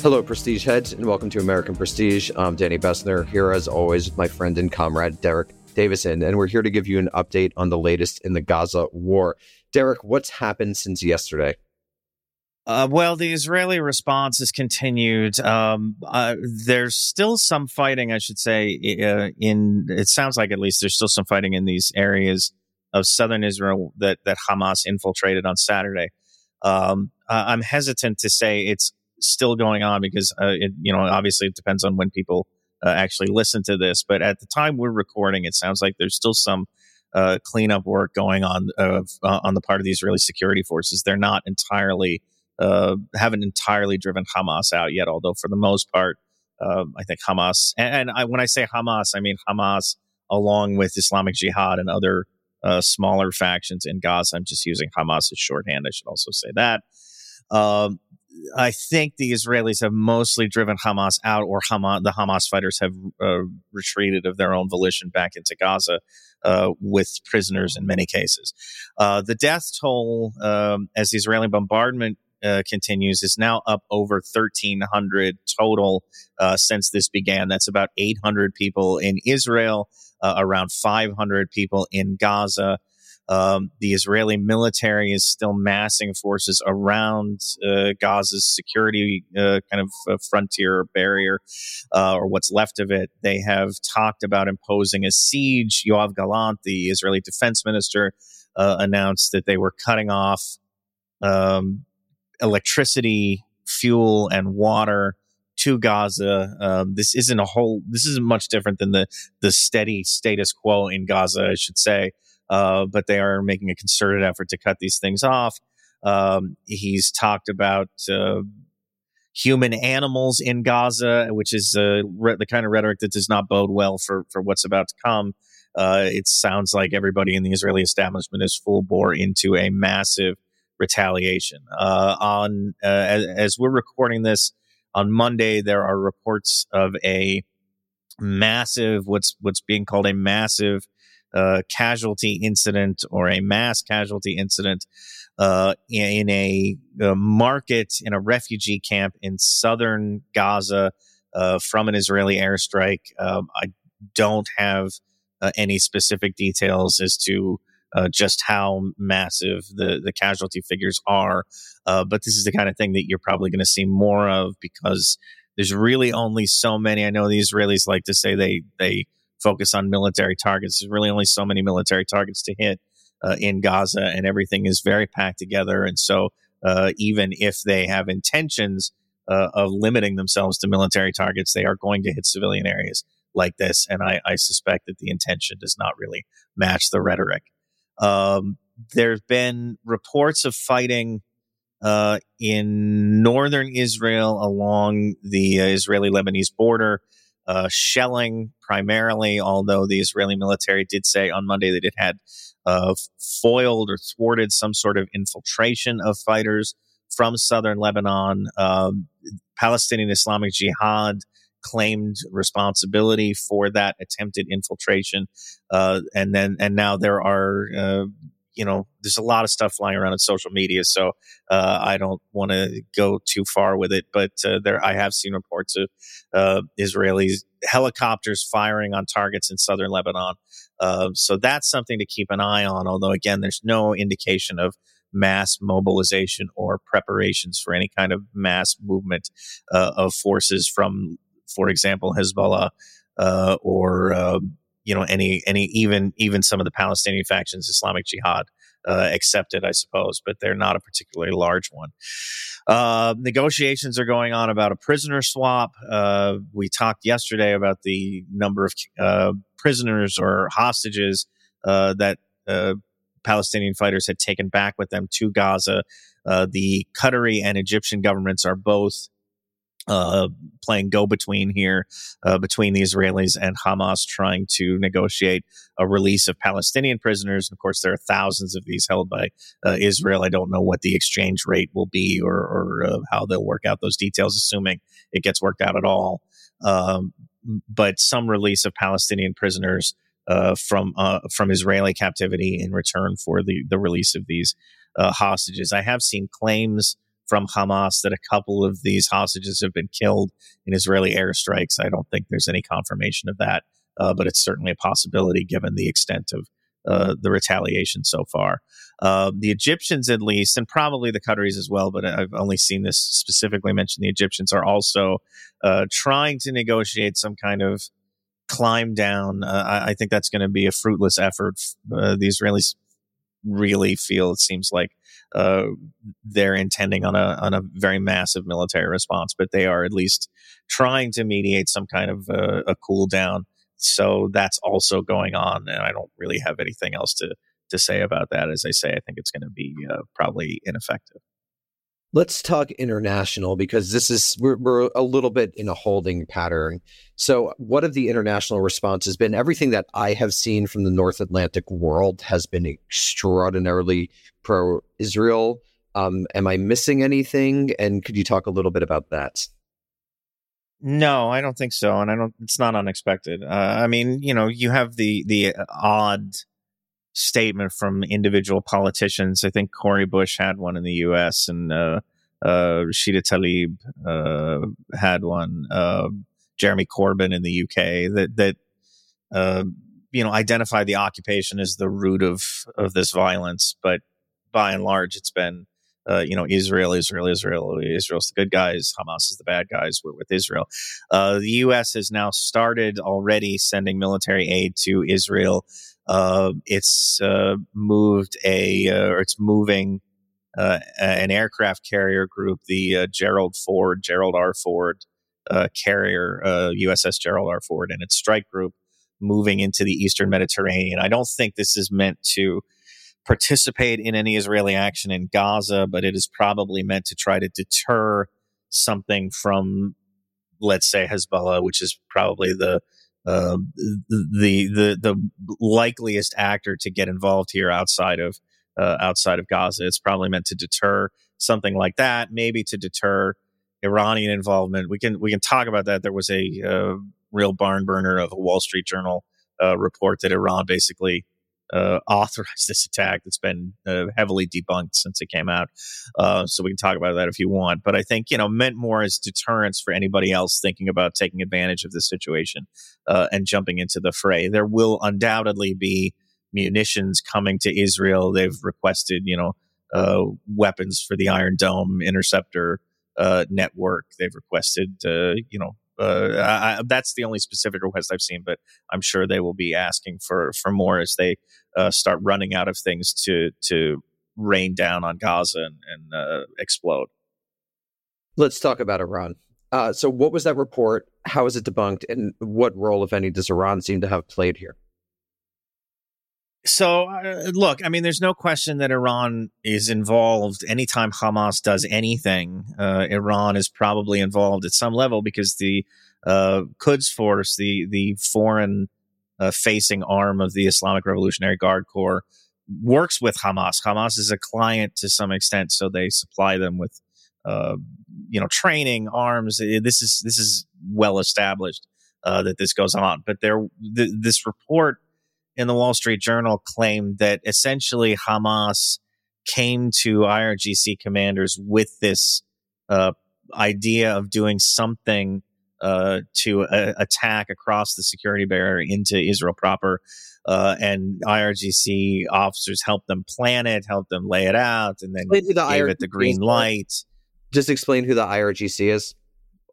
Hello, Prestige heads, and welcome to American Prestige. I'm Danny Bessner, here as always with my friend and comrade Derek Davison, and we're here to give you an update on the latest in the Gaza war. Derek, what's happened since yesterday? Uh, well, the Israeli response has continued. Um, uh, there's still some fighting, I should say. Uh, in it sounds like at least there's still some fighting in these areas of southern Israel that that Hamas infiltrated on Saturday. Um, I'm hesitant to say it's still going on because uh, it, you know obviously it depends on when people uh, actually listen to this. But at the time we're recording, it sounds like there's still some uh, cleanup work going on uh, on the part of the Israeli security forces. They're not entirely uh, haven't entirely driven Hamas out yet, although for the most part, um, I think Hamas and, and I, when I say Hamas, I mean Hamas along with Islamic Jihad and other uh, smaller factions in Gaza. I'm just using Hamas as shorthand. I should also say that. Um, I think the Israelis have mostly driven Hamas out, or Hamas, the Hamas fighters have uh, retreated of their own volition back into Gaza uh, with prisoners in many cases. Uh, the death toll um, as the Israeli bombardment uh, continues is now up over 1,300 total uh, since this began. That's about 800 people in Israel, uh, around 500 people in Gaza. Um, the Israeli military is still massing forces around uh, Gaza's security uh, kind of uh, frontier barrier, uh, or what's left of it. They have talked about imposing a siege. Yoav Gallant, the Israeli defense minister, uh, announced that they were cutting off um, electricity, fuel, and water to Gaza. Um, this isn't a whole. This isn't much different than the the steady status quo in Gaza, I should say uh, but they are making a concerted effort to cut these things off. Um, he's talked about uh, human animals in Gaza, which is uh, re- the kind of rhetoric that does not bode well for for what's about to come. Uh, it sounds like everybody in the Israeli establishment is full bore into a massive retaliation. Uh, on as, as we're recording this on Monday, there are reports of a massive what's what's being called a massive uh, casualty incident or a mass casualty incident uh, in a, a, market in a refugee camp in southern Gaza uh, from an Israeli airstrike. Um, I don't have uh, any specific details as to uh, just how massive the, the casualty figures are, uh, but this is the kind of thing that you're probably going to see more of because there's really only so many. I know the Israelis like to say they they focus on military targets. There's really only so many military targets to hit uh, in Gaza, and everything is very packed together. And so, uh, even if they have intentions uh, of limiting themselves to military targets, they are going to hit civilian areas like this. And I, I suspect that the intention does not really match the rhetoric. Um, there's been reports of fighting uh, in northern Israel along the uh, Israeli Lebanese border uh, shelling primarily, although the Israeli military did say on Monday that it had uh, foiled or thwarted some sort of infiltration of fighters from southern Lebanon. Um, Palestinian Islamic Jihad claimed responsibility for that attempted infiltration, uh, and then and now there are uh, you know, there's a lot of stuff flying around in social media, so uh, I don't want to go too far with it. But uh, there, I have seen reports of uh, Israeli helicopters firing on targets in southern Lebanon. Uh, so that's something to keep an eye on. Although again, there's no indication of mass mobilization or preparations for any kind of mass movement uh, of forces from, for example, Hezbollah uh, or um, you know any any even even some of the Palestinian factions, Islamic Jihad, uh, accepted, I suppose, but they're not a particularly large one. Uh, negotiations are going on about a prisoner swap. Uh, we talked yesterday about the number of uh, prisoners or hostages uh, that uh, Palestinian fighters had taken back with them to Gaza. the Qatari and Egyptian governments are both uh, playing go between here uh, between the Israelis and Hamas, trying to negotiate a release of Palestinian prisoners. Of course, there are thousands of these held by uh, Israel. I don't know what the exchange rate will be or, or uh, how they'll work out those details, assuming it gets worked out at all. Um, but some release of Palestinian prisoners uh, from from Israeli captivity in return for the the release of these hostages. I have seen claims from Hamas that a couple of these hostages have been killed in Israeli airstrikes. I don't think there's any confirmation of that, uh, but it's certainly a possibility given the extent of uh, the retaliation so far. Uh, the Egyptians, at least, and probably the Qataris as well, but I've only seen this specifically mentioned. The Egyptians are also uh, trying to negotiate some kind of climb down. Uh, I, I, think that's going to be a fruitless effort. Uh, the Israelis really feel it seems like uh, they're intending on a on a very massive military response, but they are at least trying to mediate some kind of uh, a cool down. So that's also going on, and I don't really have anything else to to say about that. As I say, I think it's going to be uh, probably ineffective. Let's talk international because this is we're, we're a little bit in a holding pattern. So, what have the international responses been? Everything that I have seen from the North Atlantic world has been extraordinarily pro-Israel. Um, am I missing anything? And could you talk a little bit about that? No, I don't think so, and I don't. It's not unexpected. Uh, I mean, you know, you have the the odd statement from individual politicians. I think Cori Bush had one in the U.S. and uh, uh, Rashida Tlaib uh, had one. Uh, Jeremy Corbyn in the U.K. that that uh, you know identify the occupation as the root of of this violence, but by and large, it's been. Uh, you know, Israel, Israel, Israel, Israel's the good guys, Hamas is the bad guys. We're with Israel. Uh, the U.S. has now started already sending military aid to Israel uh, it's uh, moved a, uh, or it's moving uh, an aircraft carrier group, the uh, Gerald Ford, Gerald R. Ford carrier, USS Gerald R. Ford, and its strike group moving into the Eastern Mediterranean. I don't think this is meant to participate in any Israeli action in Gaza, but it is probably meant to try to deter something from, let's say, Hezbollah, which is probably the uh, the the the likeliest actor to get involved here outside of uh, outside of Gaza. It's probably meant to deter something like that, maybe to deter Iranian involvement. We can we can talk about that. There was a uh, real barn burner of a Wall Street Journal uh, report that Iran basically uh, authorized this attack that's been uh, heavily debunked since it came out. Uh, so we can talk about that if you want. But I think, you know, meant more as deterrence for anybody else thinking about taking advantage of this situation uh, and jumping into the fray. There will undoubtedly be munitions coming to Israel. They've requested, you know, uh, weapons for the Iron Dome interceptor uh, network. They've requested, you know, uh, I, that's the only specific request I've seen, but I'm sure they will be asking for for more as they uh, start running out of things to to rain down on Gaza and, and uh, explode. Let's talk about Iran. Uh, so, what was that report? How is it debunked? And what role, if any, does Iran seem to have played here? So, uh, look, I mean, there's no question that Iran is involved. Anytime Hamas does anything, uh, Iran is probably involved at some level because the uh, Quds Force, the the foreign uh, facing arm of the Islamic Revolutionary Guard Corps, works with Hamas. Hamas is a client to some extent, so they supply them with, uh, you know, training, arms. This is this is well established uh, that this goes on. But there, th- this report in the Wall Street Journal claimed that essentially Hamas came to IRGC commanders with this uh, idea of doing something uh, to uh, attack across the security barrier into Israel proper. Uh, and IRGC officers helped them plan it, helped them lay it out, and then the gave IRGC it the green light. Just explain who the IRGC is.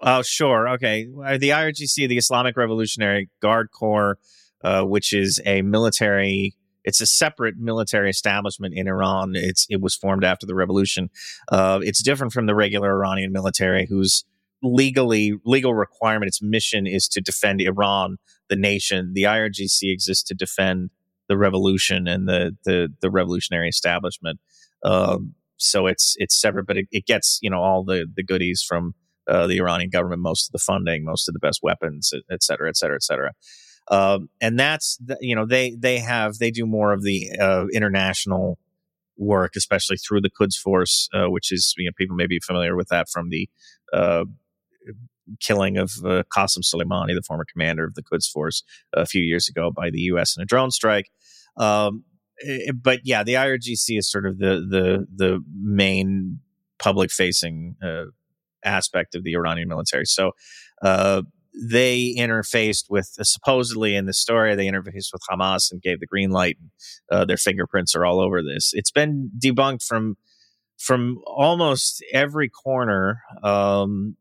Oh, sure. Okay. The IRGC, the Islamic Revolutionary Guard Corps, uh, which is a military. It's a separate military establishment in Iran. It's it was formed after the revolution. Uh, it's different from the regular Iranian military, whose legally legal requirement, its mission is to defend Iran, the nation. The IRGC exists to defend the revolution and the the, the revolutionary establishment. Um, so it's it's separate, but it, it, gets you know all the the goodies from uh, the Iranian government, most of the funding, most of the best weapons, et cetera, et cetera, et cetera. Um, and that's you know they they have they do more of the uh, international work, especially through the Quds Force, uh, which is you know people may be familiar with that from the uh, killing of uh, Qasem Soleimani, the former commander of the Quds Force, a few years ago by the U.S. in a drone strike. Um, eh, but yeah, the IRGC is sort of the the the main public facing uh, aspect of the Iranian military. So uh, they interfaced with uh, supposedly in the story they interfaced with Hamas and gave the green light. Uh, their fingerprints are all over this. It's been debunked from from almost every corner. Um,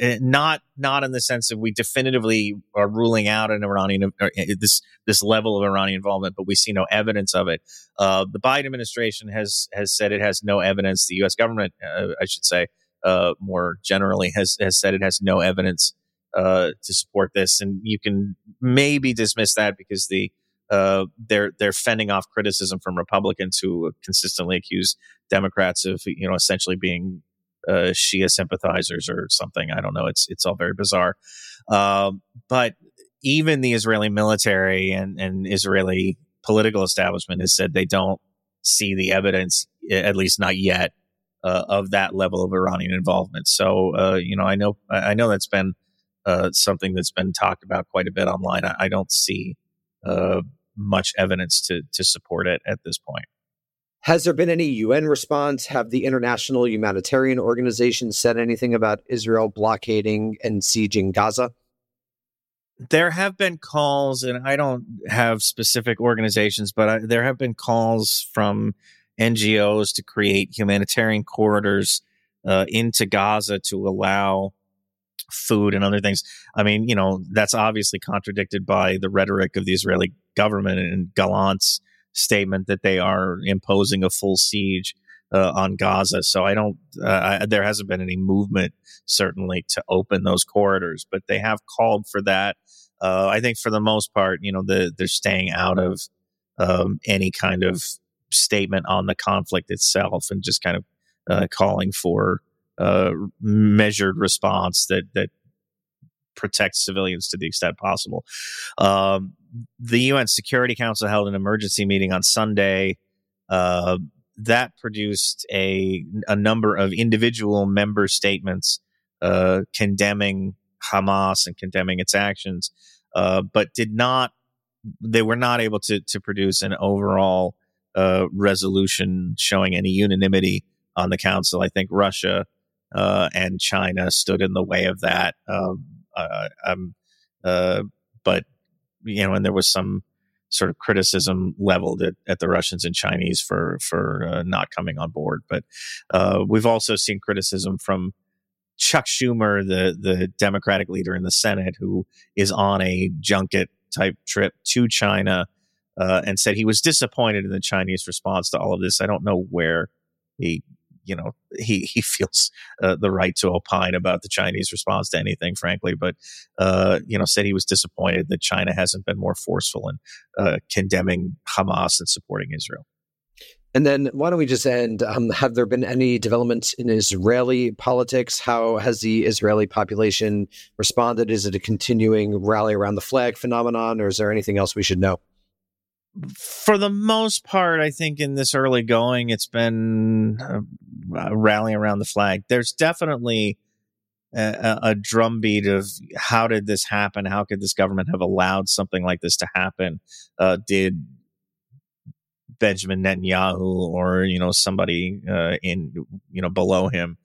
eh, not not in the sense that we definitively are ruling out an Iranian uh, this this level of Iranian involvement, but we see no evidence of it. Uh, the Biden administration has has said it has no evidence. The U.S. government, uh, I should say, uh, more generally, has has said it has no evidence uh, to support this, and you can maybe dismiss that because the uh, they're they're fending off criticism from Republicans who consistently accuse Democrats of you know essentially being uh, Shia sympathizers or something. I don't know. It's it's all very bizarre. Um, but even the Israeli military and, and Israeli political establishment has said they don't see the evidence, at least not yet, uh, of that level of Iranian involvement. So uh, you know, I know I know that's been uh, something that's been talked about quite a bit online. I, I don't see uh, much evidence to to support it at this point. Has there been any UN response? Have the international humanitarian organizations said anything about Israel blockading and sieging Gaza? There have been calls, and I don't have specific organizations, but I, there have been calls from NGOs to create humanitarian corridors uh, into Gaza to allow food and other things. I mean, you know, that's obviously contradicted by the rhetoric of the Israeli government and Gallant's statement that they are imposing a full siege uh, on Gaza. So I don't, uh, I, there hasn't been any movement certainly to open those corridors, but they have called for that. Uh, I think for the most part, you know, the, they're staying out of um, any kind of statement on the conflict itself and just kind of uh, calling for uh, measured response that that protects civilians to the extent possible. Um, the UN Security Council held an emergency meeting on Sunday. Uh, that produced a a number of individual member statements uh, condemning Hamas and condemning its actions, uh, but did not. They were not able to to produce an overall uh, resolution showing any unanimity on the council. I think Russia uh, and China stood in the way of that. Um, uh, um, uh, but you know, and there was some sort of criticism leveled at, at the Russians and Chinese for for uh, not coming on board. But uh, we've also seen criticism from Chuck Schumer, the the Democratic leader in the Senate, who is on a junket type trip to China. Uh, and said he was disappointed in the Chinese response to all of this. I don't know where he you know he he feels uh, the right to opine about the Chinese response to anything, frankly. But uh, you know, said he was disappointed that China hasn't been more forceful in uh, condemning Hamas and supporting Israel. And then, why don't we just end? Um, have there been any developments in Israeli politics? How has the Israeli population responded? Is it a continuing rally around the flag phenomenon, or is there anything else we should know? For the most part, I think in this early going, it's been uh, rallying around the flag. There's definitely a, a, drumbeat of how did this happen? How could this government have allowed something like this to happen? Uh, did Benjamin Netanyahu or you know somebody uh, in you know below him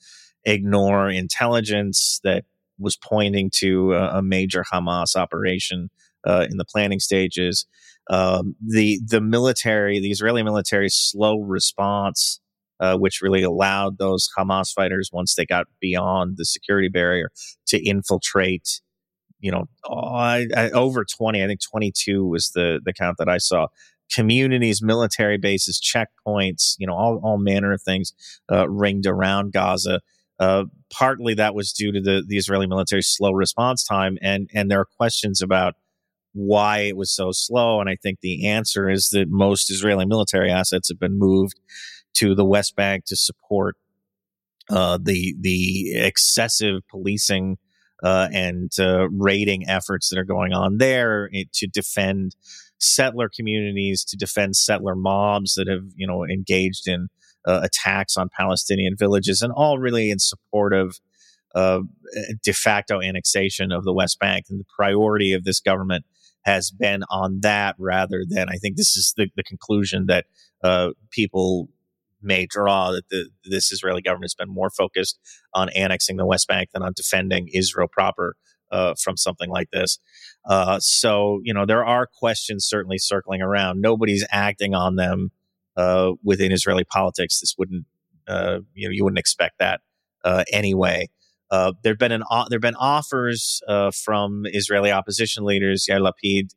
ignore intelligence that was pointing to a, a major Hamas operation uh, in the planning stages? Um, the the military, the Israeli military, slow response, uh, which really allowed those Hamas fighters once they got beyond the security barrier to infiltrate. You know, I, I, over twenty, I think twenty two was the the count that I saw. Communities, military bases, checkpoints, you know, all all manner of things uh, ringed around Gaza. Uh, partly that was due to the, the Israeli military slow response time, and and there are questions about why it was so slow. And I think the answer is that most Israeli military assets have been moved to the West Bank to support uh, the the excessive policing uh, and uh, raiding efforts that are going on there to defend settler communities, to defend settler mobs that have you know engaged in uh, attacks on Palestinian villages, and all really in support of uh, de facto annexation of the West Bank. And the priority of this government has been on that rather than I think this is the, the conclusion that uh, people may draw that the, this Israeli government has been more focused on annexing the West Bank than on defending Israel proper uh, from something like this. Uh, so, you know, there are questions certainly circling around. Nobody's acting on them uh, within Israeli politics. This wouldn't, uh, you know, you wouldn't expect that uh, anyway. Uh, there've been an there've been offers from Israeli opposition leaders, Yair Lapid,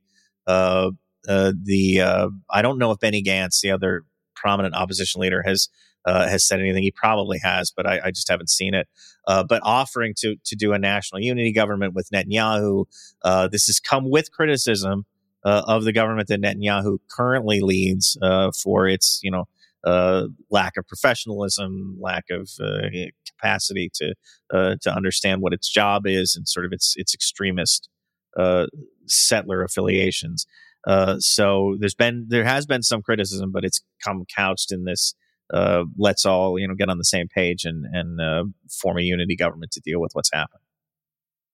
the I don't know if Benny Gantz, the other prominent opposition leader, has uh, has said anything. He probably has, but I, I just haven't seen it. Uh, but offering to to do a national unity government with Netanyahu, uh, this has come with criticism uh, of the government that Netanyahu currently leads uh, for its you know uh, lack of professionalism, lack of capacity to to understand what its job is, and sort of its its extremist settler affiliations. so there's been there has been some criticism, but it's come couched in this uh, let's all you know get on the same page and and uh, form a unity government to deal with what's happened.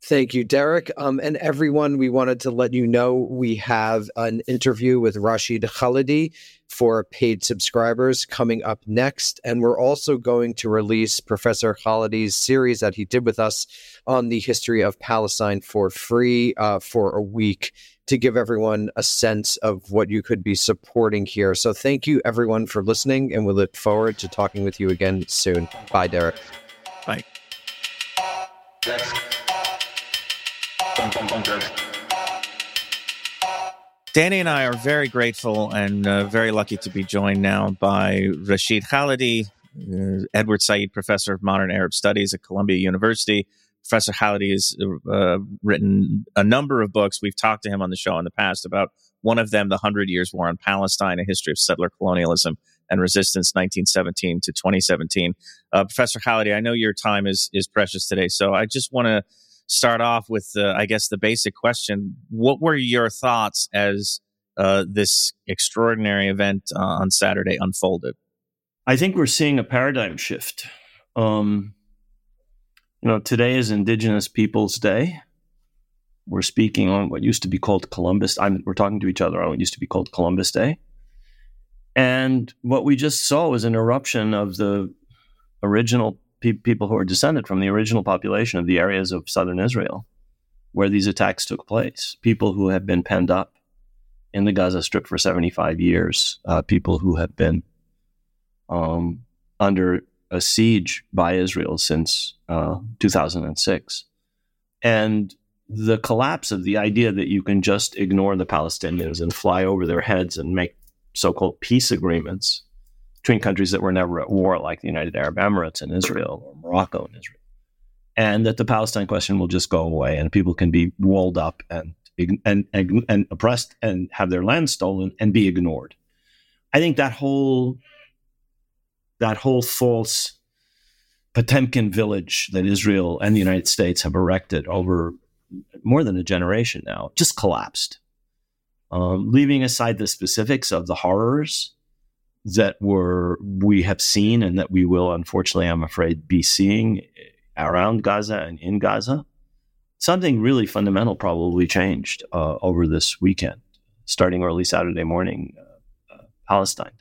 Thank you, Derek. Um, and everyone, we wanted to let you know we have an interview with Rashid Khalidi for paid subscribers coming up next. And we're also going to release Professor Khalidi's series that he did with us on the history of Palestine for free uh, for a week to give everyone a sense of what you could be supporting here. So thank you, everyone, for listening. And we look forward to talking with you again soon. Bye, Derek. Bye. Danny and I are very grateful and uh, very lucky to be joined now by Rashid Khalidi, uh, Edward Said Professor of Modern Arab Studies at Columbia University. Professor Khalidi has uh, written a number of books. We've talked to him on the show in the past about one of them, The Hundred Years War on Palestine, a history of settler colonialism and resistance, 1917 to 2017. Uh, Professor Khalidi, I know your time is is precious today, so I just want to start off with, uh, I guess, the basic question. What were your thoughts as uh, this extraordinary event uh, on Saturday unfolded? I think we're seeing a paradigm shift. Um, you know, today is Indigenous Peoples Day. We're speaking on what used to be called Columbus. I'm, we're talking to each other on what used to be called Columbus Day. And what we just saw was an eruption of the original pe- people who are descended from the original population of the areas of southern Israel where these attacks took place. People who have been penned up in the Gaza Strip for 75 years, uh, people who have been um, under a siege by Israel since uh, 2006. And the collapse of the idea that you can just ignore the Palestinians and fly over their heads and make so called peace agreements between countries that were never at war, like the United Arab Emirates and Israel or Morocco and Israel. And that the Palestine question will just go away and people can be walled up and, and, and, and oppressed and have their land stolen and be ignored. I think that whole that whole false Potemkin village that Israel and the United States have erected over more than a generation now just collapsed. Um, leaving aside the specifics of the horrors that were we have seen and that we will unfortunately i'm afraid be seeing around gaza and in gaza something really fundamental probably changed uh, over this weekend starting early saturday morning uh, uh, palestine time.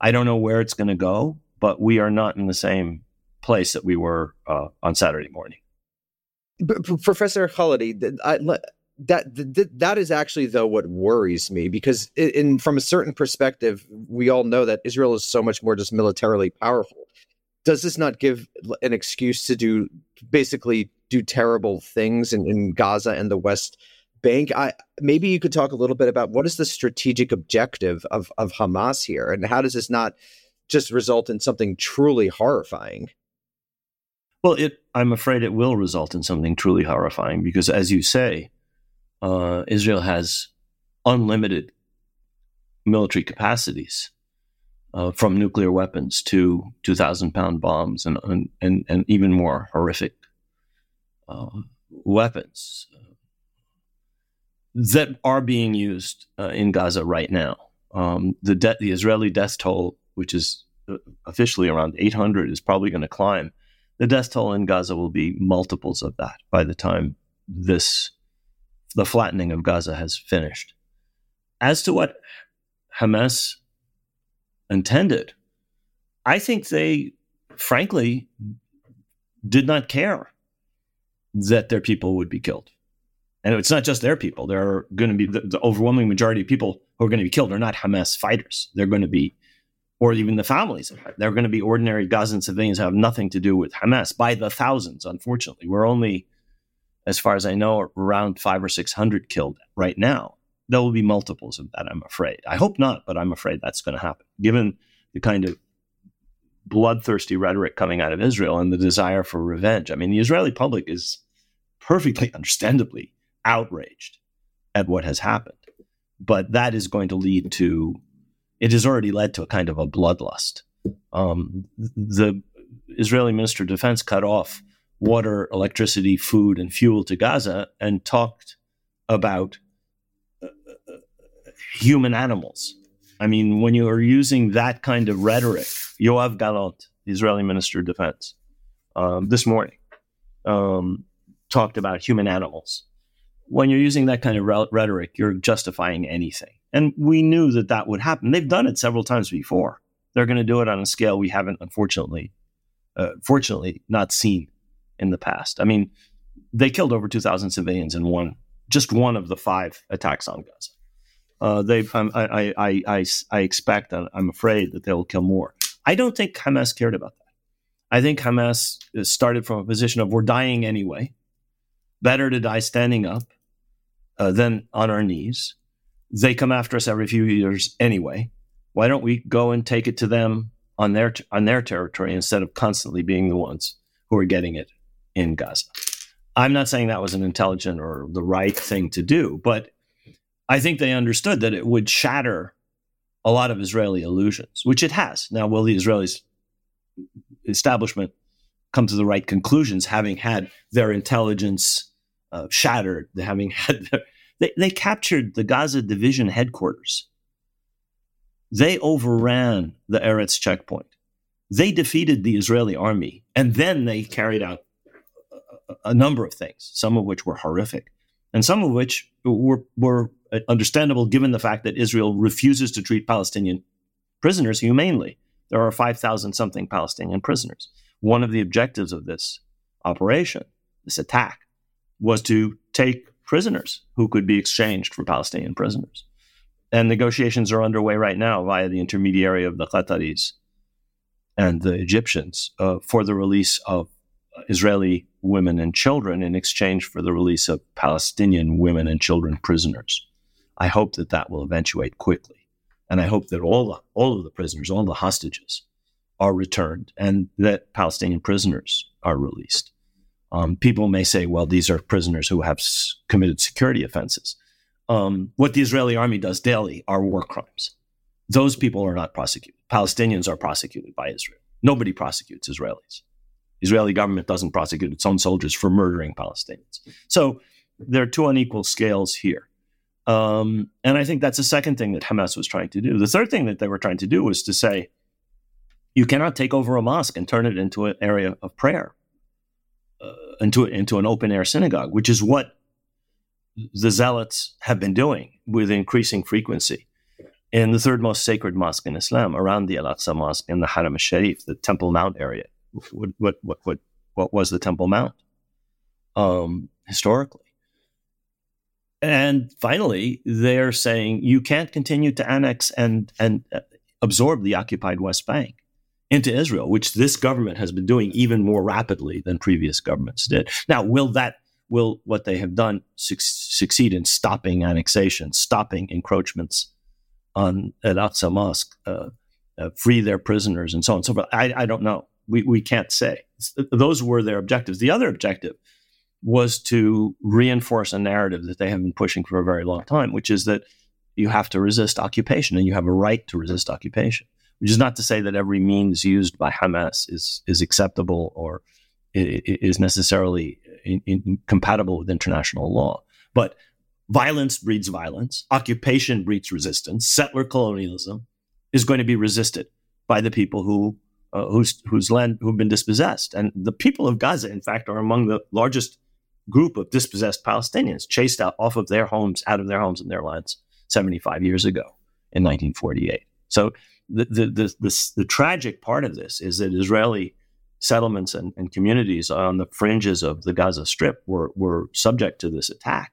I don't know where it's going to go but we are not in the same place that we were uh, on saturday morning. Professor Khalidi, I, that, that that is actually though what worries me because in, in from a certain perspective we all know that Israel is so much more just militarily powerful. Does this not give an excuse to do basically do terrible things in, in Gaza and the West Bank? I maybe you could talk a little bit about what is the strategic objective of of Hamas here and how does this not just result in something truly horrifying? Well it I'm afraid it will result in something truly horrifying because as you say uh, Israel has unlimited military capacities, uh, from nuclear weapons to 2,000 pound bombs and, and, and even more horrific uh, weapons that are being used uh, in Gaza right now. Um, the, de- the Israeli death toll, which is uh, officially around 800, is probably going to climb. The death toll in Gaza will be multiples of that by the time this the flattening of Gaza has finished. As to what Hamas intended, I think they, frankly, did not care that their people would be killed. And it's not just their people. There are going to be the, the overwhelming majority of people who are going to be killed are not Hamas fighters. They're going to be, or even the families. They're going to be ordinary Gazan civilians who have nothing to do with Hamas by the thousands, unfortunately. We're only, as far as I know, around five or 600 killed right now. There will be multiples of that, I'm afraid. I hope not, but I'm afraid that's going to happen, given the kind of bloodthirsty rhetoric coming out of Israel and the desire for revenge. I mean, the Israeli public is perfectly understandably outraged at what has happened. But that is going to lead to, it has already led to a kind of a bloodlust. Um, the Israeli Minister of Defense cut off water, electricity, food, and fuel to Gaza and talked about uh, uh human animals. I mean, when you are using that kind of rhetoric, Yoav Gallant, the Israeli Minister of Defense, um, this morning um, talked about human animals when you're using that kind of rhetoric, you're justifying anything. And we knew that that would happen. They've done it several times before. They're going to do it on a scale we haven't, unfortunately, uh, fortunately, not seen in the past. I mean, they killed over 2,000 civilians in one, just one of the five attacks on Gaza. Uh, they've, um, I, I, I, I expect, I'm afraid that they will kill more. I don't think Hamas cared about that. I think Hamas started from a position of we're dying anyway. Better to die standing up uh, than on our knees. They come after us every few years anyway. Why don't we go and take it to them on their on their territory instead of constantly being the ones who are getting it in Gaza? I'm not saying that was an intelligent or the right thing to do, but I think they understood that it would shatter a lot of Israeli illusions, which it has. Now, will the Israelis establishment come to the right conclusions, having had their intelligence uh, shattered, having had their, they, they captured the Gaza division headquarters. They overran the Erez checkpoint. They defeated the Israeli army, and then they carried out a, number of things, some of which were horrific, and some of which were, were understandable given the fact that Israel refuses to treat Palestinian prisoners humanely. There are 5,000 something Palestinian prisoners. One of the objectives of this operation, this attack, was to take prisoners who could be exchanged for Palestinian prisoners. And negotiations are underway right now via the intermediary of the Qataris and the Egyptians uh, for the release of Israeli women and children in exchange for the release of Palestinian women and children prisoners. I hope that that will eventuate quickly. And I hope that all, all of the prisoners, all the hostages, are returned and that Palestinian prisoners are released. Um, people may say, well, these are prisoners who have s- committed security offenses. Um, what the Israeli army does daily are war crimes. Those people are not prosecuted. Palestinians are prosecuted by Israel. Nobody prosecutes Israelis. Israeli government doesn't prosecute its own soldiers for murdering Palestinians. So there are two unequal scales here. Um, and I think that's the second thing that Hamas was trying to do. The third thing that they were trying to do was to say, you cannot take over a mosque and turn it into an area of prayer uh, into into an open air synagogue, which is what the zealots have been doing with increasing frequency in the third most sacred mosque in Islam, around the Al Aqsa Mosque in the Haram al-Sharif, the Temple Mount area. What what what what, what was the Temple Mount um, historically? And finally, they're saying you can't continue to annex and and uh, absorb the occupied West Bank into Israel, which this government has been doing even more rapidly than previous governments did. Now, will that will what they have done su- succeed in stopping annexation, stopping encroachments on Al Aqsa Mosque, uh, uh, free their prisoners, and so on and so forth? I, I don't know. We, we can't say. Those were their objectives. The other objective was to reinforce a narrative that they have been pushing for a very long time, which is that you have to resist occupation and you have a right to resist occupation which is not to say that every means used by Hamas is is acceptable or is necessarily in, in, compatible with international law. But violence breeds violence, occupation breeds resistance, settler colonialism is going to be resisted by the people who uh, whose whose land who've been dispossessed, and the people of Gaza, in fact, are among the largest group of dispossessed Palestinians chased out off of their homes, out of their homes and their lands, 75 years ago in 1948. So the, the, the, the, the tragic part of this is that Israeli settlements and, and communities on the fringes of the Gaza Strip were, were subject to this attack.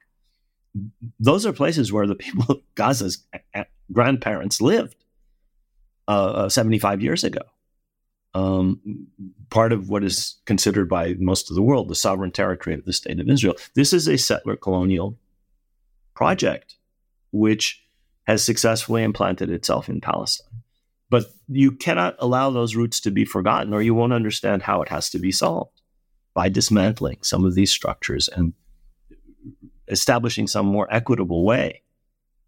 Those are places where the people of Gaza's grandparents lived uh, uh, 75 years ago. Um, part of what is considered by most of the world the sovereign territory of the state of Israel. This is a settler colonial project which has successfully implanted itself in Palestine. But you cannot allow those roots to be forgotten, or you won't understand how it has to be solved by dismantling some of these structures and establishing some more equitable way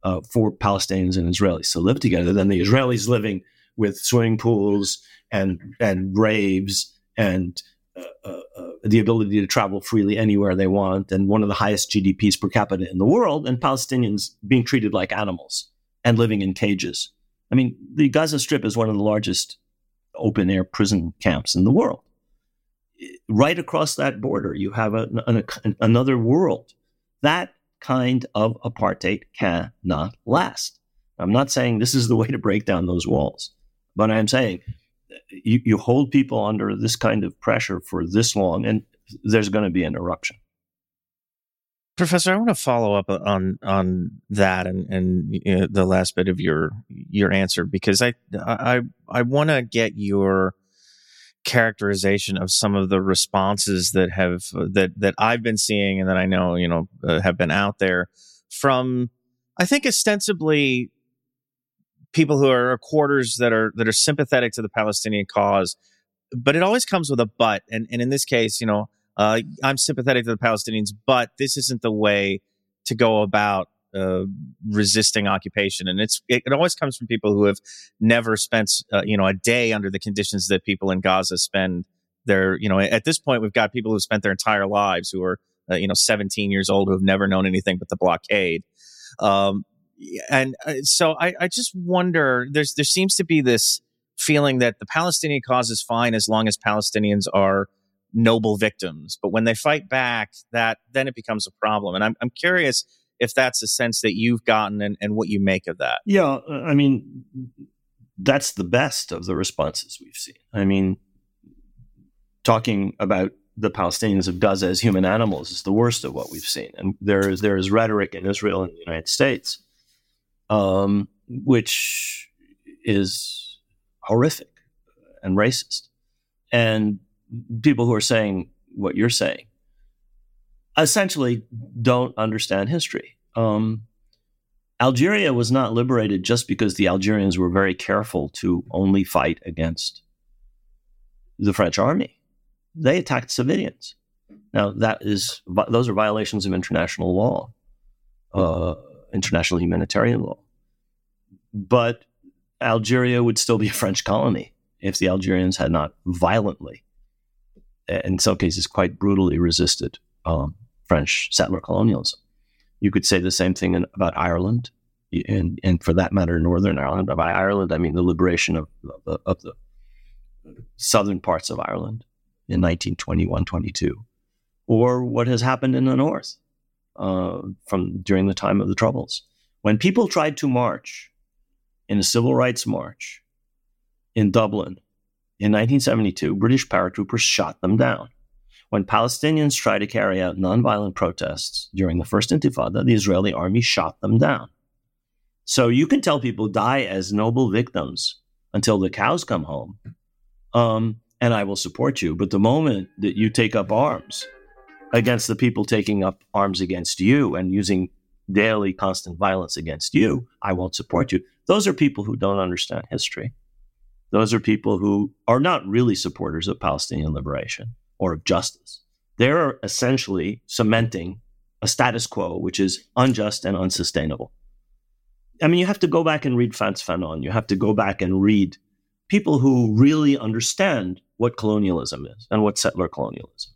uh, for Palestinians and Israelis to live together than the Israelis living with swimming pools and and raves and uh, uh, uh the ability to travel freely anywhere they want and one of the highest GDPs per capita in the world, and Palestinians being treated like animals and living in cages. I mean, the Gaza Strip is one of the largest open air prison camps in the world. Right across that border, you have a, an, a, another world. That kind of apartheid cannot last. I'm not saying this is the way to break down those walls, but I'm saying you, you hold people under this kind of pressure for this long, and there's going to be an eruption. Professor, I want to follow up on on that and and you know, the last bit of your your answer because I I I want to get your characterization of some of the responses that have that that I've been seeing and that I know you know uh, have been out there from I think ostensibly people who are quarters that are that are sympathetic to the Palestinian cause, but it always comes with a but and and in this case you know uh, I'm sympathetic to the Palestinians, but this isn't the way to go about uh, resisting occupation. And it's it, it, always comes from people who have never spent uh, you know a day under the conditions that people in Gaza spend. Their you know at this point we've got people who've spent their entire lives who are uh, you know 17 years old who have never known anything but the blockade. Um, and uh, so I, I just wonder. There's there seems to be this feeling that the Palestinian cause is fine as long as Palestinians are noble victims. But when they fight back, that then it becomes a problem. And I'm, I'm curious if that's a sense that you've gotten and, and what you make of that. Yeah, uh, I mean, that's the best of the responses we've seen. I mean, talking about the Palestinians of Gaza as human animals is the worst of what we've seen. And there is there is rhetoric in Israel and the United States, um, which is horrific and racist. And people who are saying what you're saying essentially don't understand history. Um, Algeria was not liberated just because the Algerians were very careful to only fight against the French army. They attacked civilians. Now that is those are violations of international law, uh, international humanitarian law. But Algeria would still be a French colony if the Algerians had not violently in some cases quite brutally resisted um, French settler colonialism. You could say the same thing in, about Ireland, and, and for that matter, Northern Ireland. By Ireland, I mean the liberation of, of, the, of the southern parts of Ireland in 1921 22, or what has happened in the North uh, from during the time of the Troubles. When people tried to march in a civil rights march in Dublin in 1972, British paratroopers shot them down. When Palestinians tried to carry out nonviolent protests during the first Intifada, the Israeli army shot them down. So you can tell people die as noble victims until the cows come home, um, and I will support you. But the moment that you take up arms against the people taking up arms against you and using daily constant violence against you, I won't support you. Those are people who don't understand history. Those are people who are not really supporters of Palestinian liberation or of justice. They're essentially cementing a status quo which is unjust and unsustainable. I mean, you have to go back and read Frantz Fanon. You have to go back and read people who really understand what colonialism is and what settler colonialism is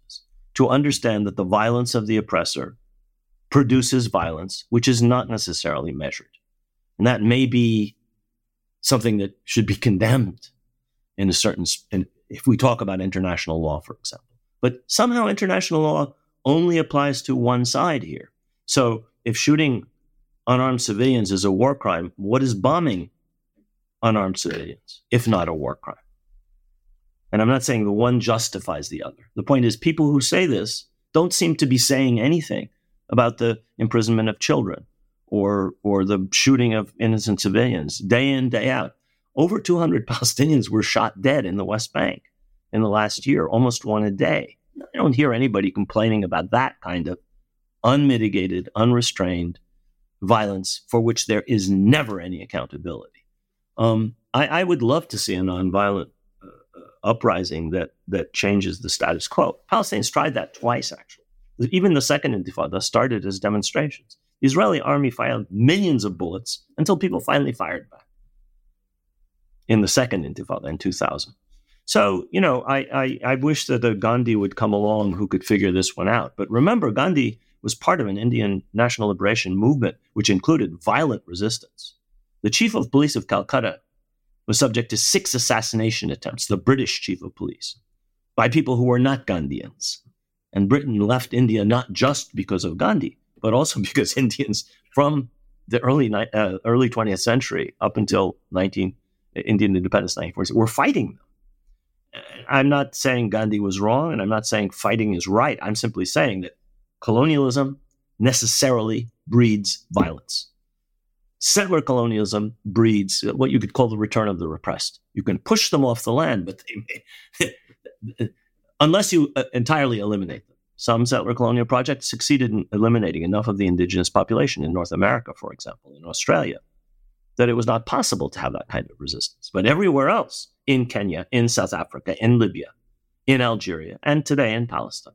to understand that the violence of the oppressor produces violence which is not necessarily measured. And that may be something that should be condemned in a certain, in, if we talk about international law, for example. But somehow international law only applies to one side here. So if shooting unarmed civilians is a war crime, what is bombing unarmed civilians, if not a war crime. And I'm not saying the one justifies the other. The point is, people who say this don't seem to be saying anything about the imprisonment of children or, or the shooting of innocent civilians day in, day out. Over 200 Palestinians were shot dead in the West Bank in the last year, almost one a day. I don't hear anybody complaining about that kind of unmitigated, unrestrained violence for which there is never any accountability. Um, I, I, would love to see a nonviolent uprising that that changes the status quo. Palestinians tried that twice, actually. Even the second Intifada started as demonstrations. The Israeli army fired millions of bullets until people finally fired back. In the second Intifada in 2000. So, you know, I, I, I wish that a Gandhi would come along who could figure this one out. But remember, Gandhi was part of an Indian national liberation movement which included violent resistance. The chief of police of Calcutta was subject to six assassination attempts, the British chief of police, by people who were not Gandhians. And Britain left India not just because of Gandhi, but also because Indians from the early uh, early 20th century up until 19 Indian independence 1940 were fighting them. I'm not saying Gandhi was wrong, and I'm not saying fighting is right. I'm simply saying that colonialism necessarily breeds violence. Settler colonialism breeds what you could call the return of the repressed. You can push them off the land, but may, unless you uh, entirely eliminate them. Some settler colonial projects succeeded in eliminating enough of the indigenous population in North America, for example, in Australia, that it was not possible to have that kind of resistance. But everywhere else, in Kenya, in South Africa, in Libya, in Algeria, and today in Palestine,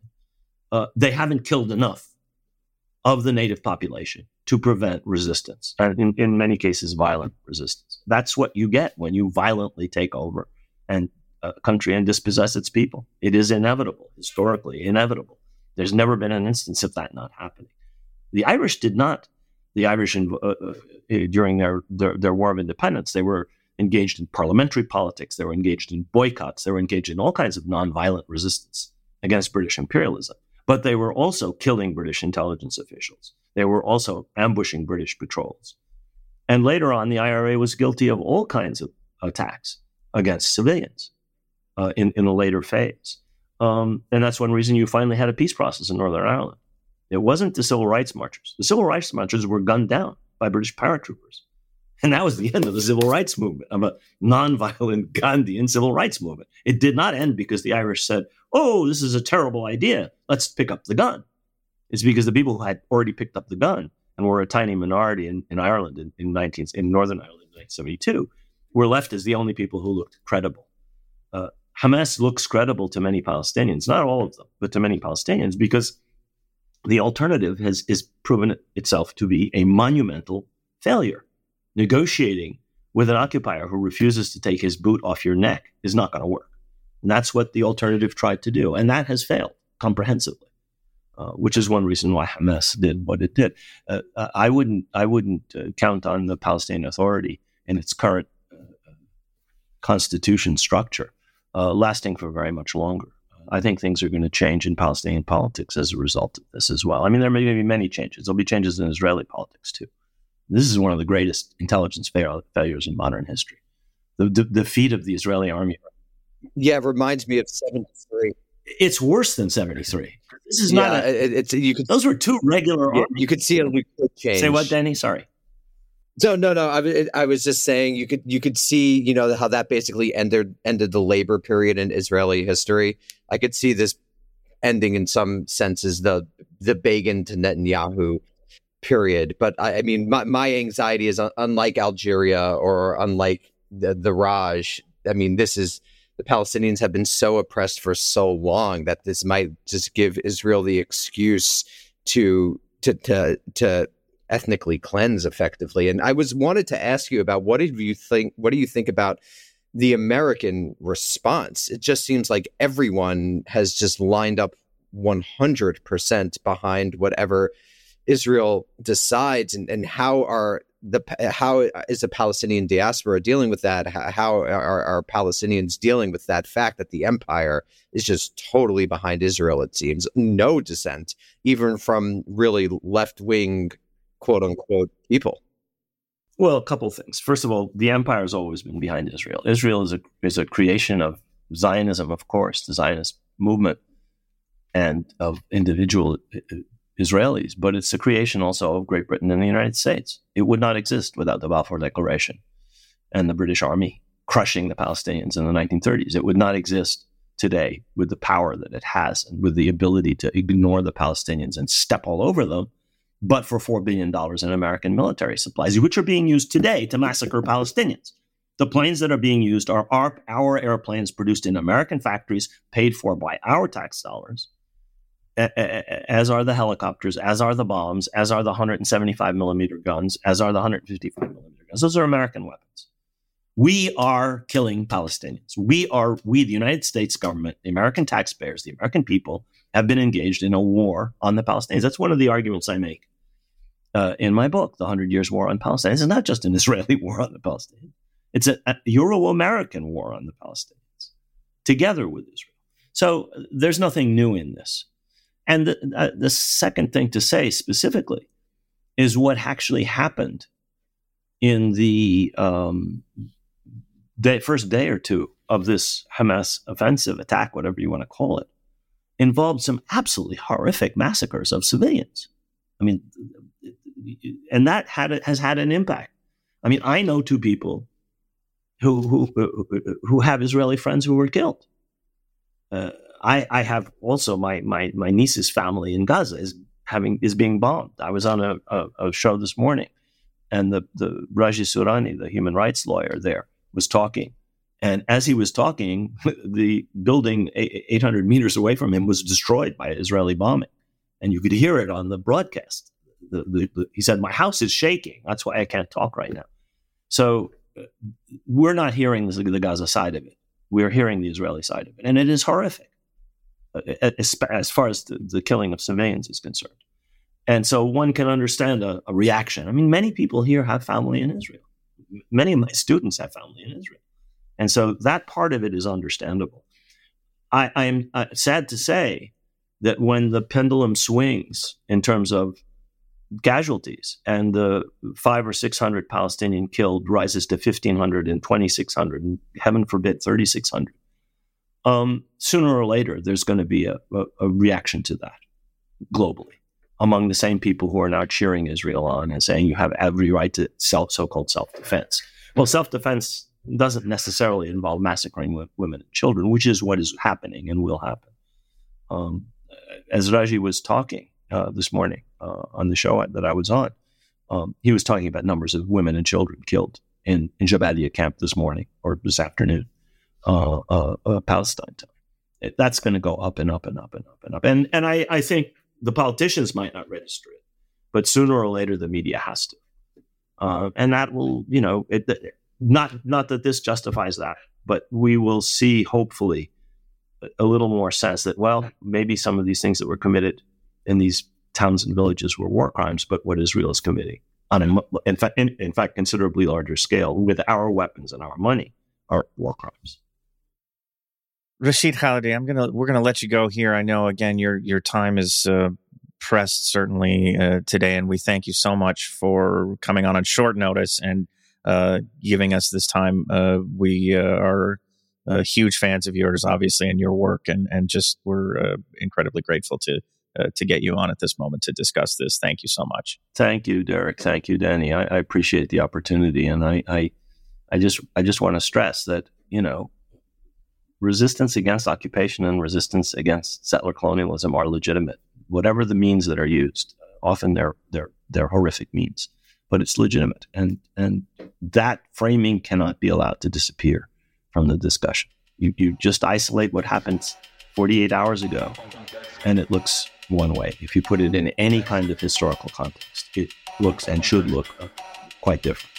uh, they haven't killed enough of the native population to prevent resistance, and in, in many cases, violent resistance. That's what you get when you violently take over and a country and dispossess its people. It is inevitable, historically inevitable. There's never been an instance of that not happening. The Irish did not. The Irish, in, uh, uh, during their, their, their war of independence, they were engaged in parliamentary politics. They were engaged in boycotts. They were engaged in all kinds of nonviolent resistance against British imperialism. But they were also killing British intelligence officials. They were also ambushing British patrols. And later on, the IRA was guilty of all kinds of attacks against civilians uh, in, in a later phase. Um, and that's one reason you finally had a peace process in Northern Ireland. It wasn't the civil rights marchers. The civil rights marchers were gunned down by British paratroopers. And that was the end of the civil rights movement, of a nonviolent Gandhian civil rights movement. It did not end because the Irish said, oh, this is a terrible idea. Let's pick up the gun. It's because the people who had already picked up the gun and were a tiny minority in, in Ireland in, in, 19, in Northern Ireland in 1972 were left as the only people who looked credible. Uh, Hamas looks credible to many Palestinians, not all of them, but to many Palestinians, because the alternative has is proven itself to be a monumental failure. Negotiating with an occupier who refuses to take his boot off your neck is not going to work. And that's what the alternative tried to do. And that has failed comprehensively, uh, which is one reason why Hamas did what it did. Uh, I wouldn't, I wouldn't uh, count on the Palestinian Authority in its current uh, constitution structure uh, lasting for very much longer. I think things are going to change in Palestinian politics as a result of this as well. I mean, there may be many changes. There'll be changes in Israeli politics too. This is one of the greatest intelligence fail- failures in modern history. The, the defeat of the Israeli army yeah, it reminds me of 73. It's worse than 73. This is yeah, not a, it's you could Those were two regular yeah, You could see a quick change. Say what, Danny? Sorry. No, no, no. I, I was just saying you could you could see you know how that basically ended ended the labor period in Israeli history. I could see this ending in some senses the the Begin to Netanyahu period. But I, I mean, my, my anxiety is unlike Algeria or unlike the, the Raj. I mean, this is the Palestinians have been so oppressed for so long that this might just give Israel the excuse to to to to ethnically cleanse effectively. And I was wanted to ask you about what did you think what do you think about the American response? It just seems like everyone has just lined up 100% behind whatever Israel decides and, and how are the how is the Palestinian diaspora dealing with that? How are, are Palestinians dealing with that fact that the empire is just totally behind Israel? It seems no dissent, even from really left wing, quote unquote, people. Well, a couple things. First of all, the empire has always been behind Israel. Israel is a is a creation of Zionism, of course, the Zionist movement, and of individual Israelis, but it's the creation also of Great Britain and the United States. It would not exist without the Balfour Declaration and the British Army crushing the Palestinians in the 1930s. It would not exist today with the power that it has and with the ability to ignore the Palestinians and step all over them, but for $4 billion in American military supplies, which are being used today to massacre Palestinians. The planes that are being used are our, our airplanes produced in American factories, paid for by our tax dollars, as are the helicopters, as are the bombs, as are the 175 millimeter guns, as are the 155 millimeter guns. Those are American weapons. We are killing Palestinians. We are, we, the United States government, the American taxpayers, the American people, have been engaged in a war on the Palestinians. That's one of the arguments I make uh, in my book, The Hundred Years War on Palestine. It's not just an Israeli war on the Palestinians, it's a, a Euro American war on the Palestinians, together with Israel. So there's nothing new in this. And the, uh, the second thing to say specifically is what actually happened in the um, day, first day or two of this Hamas offensive attack, whatever you want to call it, involved some absolutely horrific massacres of civilians. I mean, and that had has had an impact. I mean, I know two people who who who have Israeli friends who were killed. Uh, I, I have also my, my, my niece's family in Gaza is having is being bombed. I was on a, a, a show this morning, and the the Raji Sourani, the human rights lawyer there, was talking. And as he was talking, the building 800 meters away from him was destroyed by Israeli bombing, and you could hear it on the broadcast. The, the, the, he said, "My house is shaking. That's why I can't talk right now." So uh, we're not hearing the Gaza side of it. We're hearing the Israeli side of it, and it is horrific as, far as the, the, killing of civilians is concerned. And so one can understand a, a, reaction. I mean, many people here have family in Israel. Many of my students have family in Israel. And so that part of it is understandable. I, I am uh, sad to say that when the pendulum swings in terms of casualties and the five or 600 Palestinian killed rises to 1,500 and 2,600, and heaven forbid, 3,600 um, sooner or later there's going to be a, a, a, reaction to that globally among the same people who are now cheering Israel on and saying you have every right to self, so-called self-defense. Well, self-defense doesn't necessarily involve massacring w- women and children, which is what is happening and will happen. Um, as Raji was talking uh, this morning uh, on the show that I was on, um, he was talking about numbers of women and children killed in, in Jabalia camp this morning or this afternoon uh, uh, uh, Palestine time. That's going to go up and up and up and up and up. And and I, I think the politicians might not register it, but sooner or later the media has to, uh, and that will you know it, not not that this justifies that, but we will see hopefully a little more sense that well maybe some of these things that were committed in these towns and villages were war crimes, but what Israel is committing on a, in fact in, in fact considerably larger scale with our weapons and our money are war crimes. Rashid Khalidi, I'm gonna we're gonna let you go here. I know again your your time is uh, pressed certainly uh, today, and we thank you so much for coming on on short notice and uh, giving us this time. Uh, we uh, are uh, huge fans of yours, obviously, and your work, and and just we're incredibly grateful to to get you on at this moment to discuss this. Thank you so much. Thank you, Derek. Thank you, Danny. I, I appreciate the opportunity, and I, I I just I just want to stress that you know resistance against occupation and resistance against settler colonialism are legitimate, whatever the means that are used. Uh, often they're they're they're horrific means, but it's legitimate, and and that framing cannot be allowed to disappear from the discussion. You you just isolate what happened 48 hours ago, and it looks one way. If you put it in any kind of historical context, it looks and should look quite different.